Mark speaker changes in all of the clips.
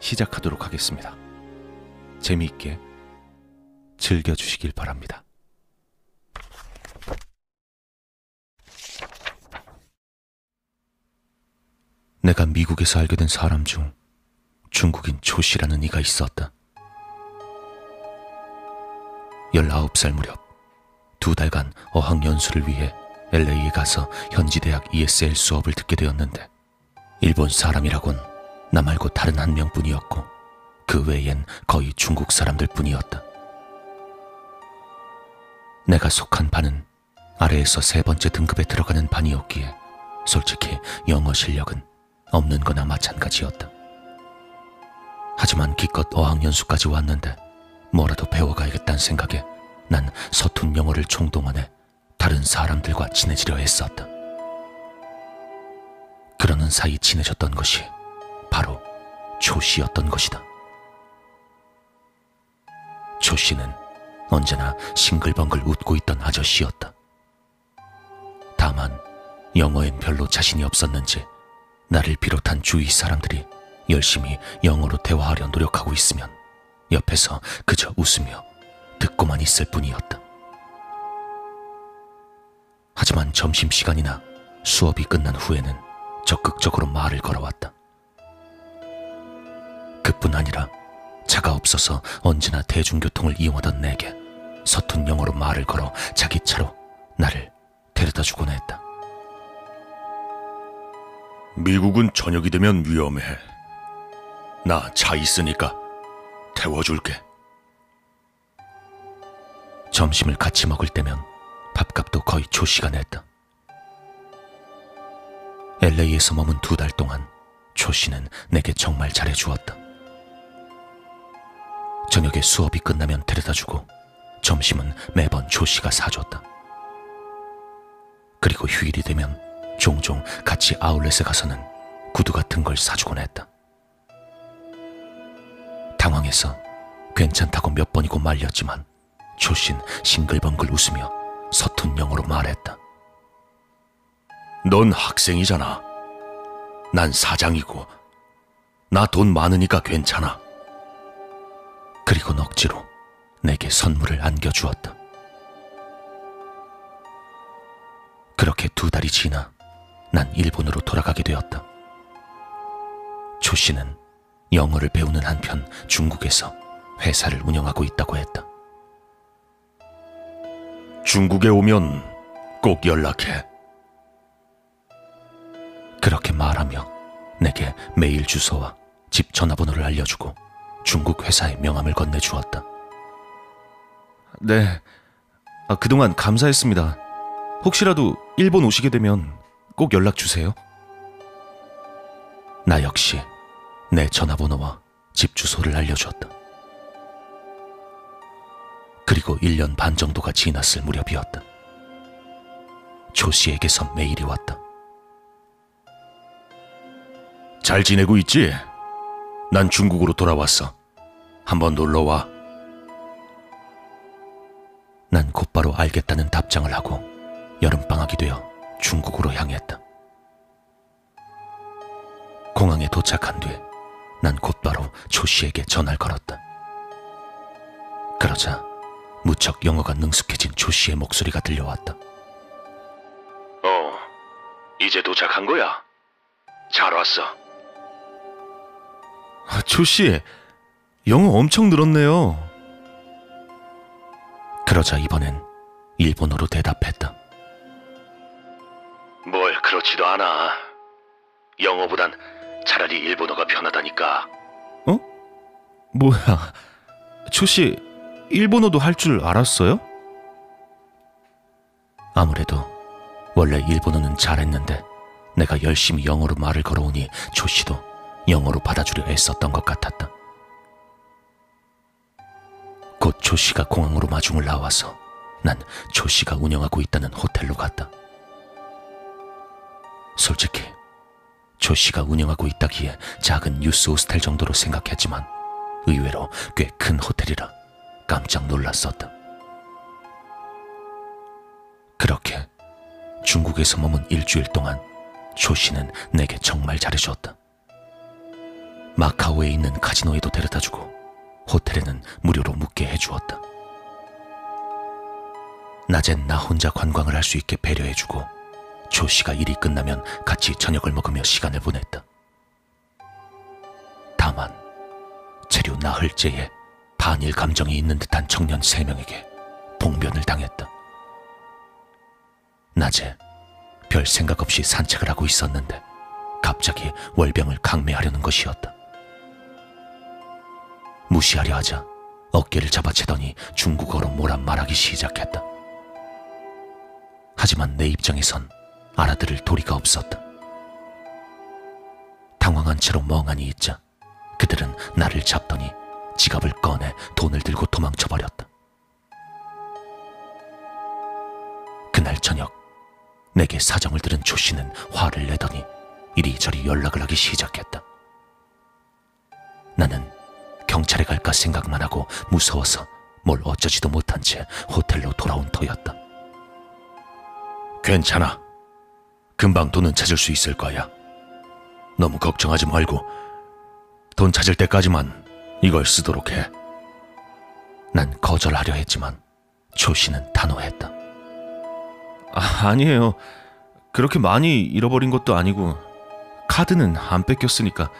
Speaker 1: 시작하도록 하겠습니다. 재미있게 즐겨주시길 바랍니다. 내가 미국에서 알게 된 사람 중 중국인 조씨라는 이가 있었다. 19살 무렵 두 달간 어학연수를 위해 LA에 가서 현지 대학 ESL 수업을 듣게 되었는데 일본 사람이라곤 나 말고 다른 한 명뿐이었고 그 외엔 거의 중국 사람들 뿐이었다. 내가 속한 반은 아래에서 세 번째 등급에 들어가는 반이었기에 솔직히 영어 실력은 없는 거나 마찬가지였다. 하지만 기껏 어학연수까지 왔는데 뭐라도 배워가야겠다는 생각에 난 서툰 영어를 총동원해 다른 사람들과 친해지려 했었다. 그러는 사이 친해졌던 것이 바로 조 씨였던 것이다. 조 씨는 언제나 싱글벙글 웃고 있던 아저씨였다. 다만 영어엔 별로 자신이 없었는지 나를 비롯한 주위 사람들이 열심히 영어로 대화하려 노력하고 있으면 옆에서 그저 웃으며 듣고만 있을 뿐이었다. 하지만 점심시간이나 수업이 끝난 후에는 적극적으로 말을 걸어왔다. 그뿐 아니라 차가 없어서 언제나 대중교통을 이용하던 내게 서툰 영어로 말을 걸어 자기 차로 나를 데려다 주곤 했다.
Speaker 2: 미국은 저녁이 되면 위험해. 나 차 있으니까 태워줄게.
Speaker 1: 점심을 같이 먹을 때면 밥값도 거의 조씨가 냈다. LA에서 머문 두 달 동안 조 씨는 내게 정말 잘해주었다. 저녁에 수업이 끝나면 데려다주고 점심은 매번 조씨가 사줬다. 그리고 휴일이 되면 종종 같이 아울렛에 가서는 구두 같은 걸 사주곤 했다. 당황해서 괜찮다고 몇 번이고 말렸지만 조신 싱글벙글 웃으며 서툰 영어로 말했다.
Speaker 2: 넌 학생이잖아. 난 사장이고, 나 돈 많으니까 괜찮아.
Speaker 1: 그리고 넉지로 내게 선물을 안겨주었다. 그렇게 두 달이 지나 난 일본으로 돌아가게 되었다. 조 씨는 영어를 배우는 한편 중국에서 회사를 운영하고 있다고 했다.
Speaker 2: 중국에 오면 꼭 연락해.
Speaker 1: 그렇게 말하며 내게 메일 주소와 집 전화번호를 알려주고 중국 회사의 명함을 건네주었다. 네, 아, 그동안 감사했습니다. 혹시라도 일본 오시게 되면 꼭 연락 주세요. 나 역시 내 전화번호와 집 주소를 알려주었다. 그리고 1년 반 정도가 지났을 무렵이었다. 조 씨에게서 메일이 왔다.
Speaker 2: 잘 지내고 있지? 난 중국으로 돌아왔어. 한번 놀러 와.
Speaker 1: 난 곧바로 알겠다는 답장을 하고 여름방학이 되어 중국으로 향했다. 공항에 도착한 뒤 난 곧바로 조 씨에게 전화를 걸었다. 그러자 무척 영어가 능숙해진 조 씨의 목소리가 들려왔다.
Speaker 2: 어, 이제 도착한 거야? 잘 왔어.
Speaker 1: 아, 조씨, 영어 엄청 늘었네요.
Speaker 2: 그러자 이번엔 일본어로 대답했다. 뭘 그렇지도 않아. 영어보단 차라리 일본어가 편하다니까.
Speaker 1: 뭐야, 조씨, 일본어도 할 줄 알았어요?
Speaker 2: 아무래도 원래 일본어는 잘했는데 내가 열심히 영어로 말을 걸어오니 조 씨도 영어로 받아주려 애썼던 것 같았다. 조 씨가 공항으로 마중을 나와서 난 조 씨가 운영하고 있다는 호텔로 갔다. 솔직히 조 씨가 운영하고 있다기에 작은 뉴스 호스텔 정도로 생각했지만 의외로 꽤 큰 호텔이라 깜짝 놀랐었다. 그렇게 중국에서 머문 일주일 동안 조 씨는 내게 정말 잘해주었다. 마카오에 있는 카지노에도 데려다주고 호텔에는 무료로 묵게 해주었다. 낮엔 나 혼자 관광을 할 수 있게 배려해주고 조 씨가 일이 끝나면 같이 저녁을 먹으며 시간을 보냈다. 다만 재료 나흘째에 반일 감정이 있는 듯한 청년 세 명에게 봉변을 당했다. 낮에 별 생각 없이 산책을 하고 있었는데 갑자기 월병을 강매하려는 것이었다. 무시하려 하자 어깨를 잡아채더니 중국어로 뭐라 말하기 시작했다. 하지만 내 입장에선 알아들을 도리가 없었다. 당황한 채로 멍하니 있자 그들은 나를 잡더니 지갑을 꺼내 돈을 들고 도망쳐버렸다. 그날 저녁 내게 사정을 들은 조 씨는 화를 내더니 이리저리 연락을 하기 시작했다. 나는 경찰에 갈까 생각만 하고 무서워서 뭘 어쩌지도 못한 채 호텔로 돌아온 터였다. 괜찮아. 금방 돈은 찾을 수 있을 거야. 너무 걱정하지 말고 돈 찾을 때까지만 이걸 쓰도록 해. 난 거절하려 했지만 조 씨는 단호했다.
Speaker 1: 아, 아니에요. 그렇게 많이 잃어버린 것도 아니고 카드는 안 뺏겼으니까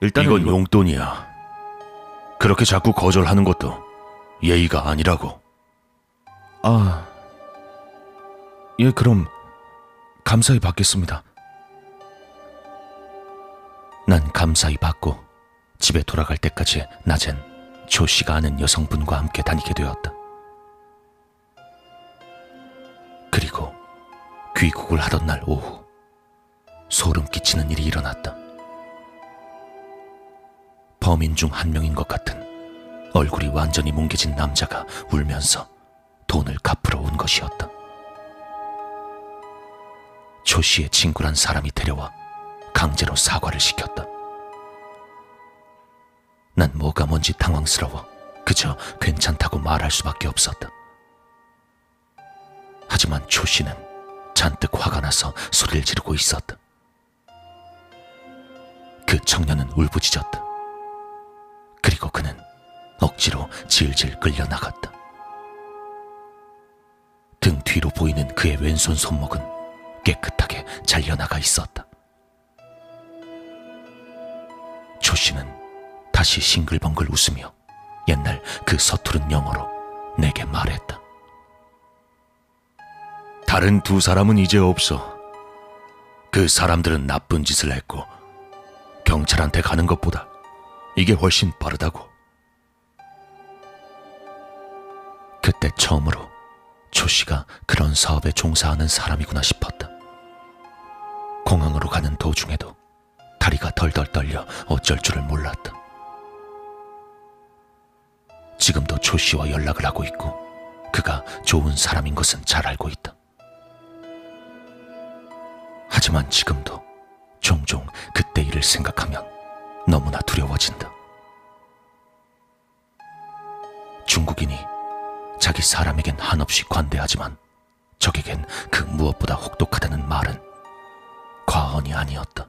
Speaker 1: 일단
Speaker 2: 이건 용돈이야. 그렇게 자꾸 거절하는 것도 예의가 아니라고.
Speaker 1: 아, 예, 그럼 감사히 받겠습니다.
Speaker 2: 난 감사히 받고 집에 돌아갈 때까지 낮엔 조 씨가 아는 여성분과 함께 다니게 되었다. 그리고 귀국을 하던 날 오후 소름 끼치는 일이 일어났다. 범인 중 한 명인 것 같은 얼굴이 완전히 뭉개진 남자가 울면서 돈을 갚으러 온 것이었다. 조 씨의 친구란 사람이 데려와 강제로 사과를 시켰다. 난 뭐가 뭔지 당황스러워 그저 괜찮다고 말할 수밖에 없었다. 하지만 조 씨는 잔뜩 화가 나서 소리를 지르고 있었다. 그 청년은 울부짖었다. 그리고 그는 억지로 질질 끌려 나갔다. 등 뒤로 보이는 그의 왼손 손목은 깨끗하게 잘려나가 있었다. 조 씨는 다시 싱글벙글 웃으며 옛날 그 서투른 영어로 내게 말했다. 다른 두 사람은 이제 없어. 그 사람들은 나쁜 짓을 했고 경찰한테 가는 것보다 이게 훨씬 빠르다고. 그때 처음으로 조 씨가 그런 사업에 종사하는 사람이구나 싶었다. 공항으로 가는 도중에도 다리가 덜덜 떨려 어쩔 줄을 몰랐다. 지금도 조 씨와 연락을 하고 있고 그가 좋은 사람인 것은 잘 알고 있다. 하지만 지금도 종종 그때 일을 생각하면 너무나 두려워진다. 중국인이 자기 사람에겐 한없이 관대하지만 적에겐 그 무엇보다 혹독하다는 말은 과언이 아니었다.